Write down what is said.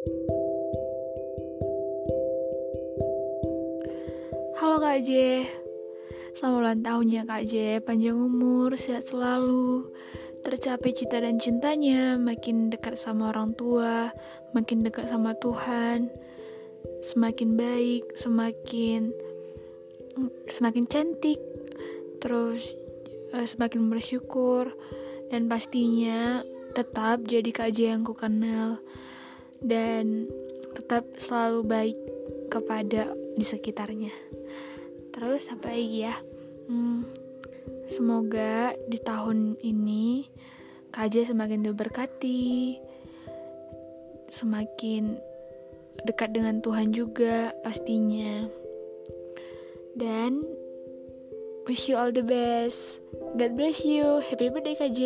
Halo Kak J. Selamat ulang tahun ya Kak J. Panjang umur, sehat selalu. Tercapai cita dan cintanya Makin dekat sama orang tua Makin dekat sama Tuhan Semakin baik Semakin Semakin cantik Terus uh, Semakin bersyukur Dan pastinya Tetap jadi Kak J yang ku kenal Dan Tetap selalu baik Kepada di sekitarnya. Terus apa lagi ya? Hmm, semoga di tahun ini KJ semakin diberkati semakin dekat dengan Tuhan juga pastinya. Dan wish you all the best. God bless you. Happy birthday KJ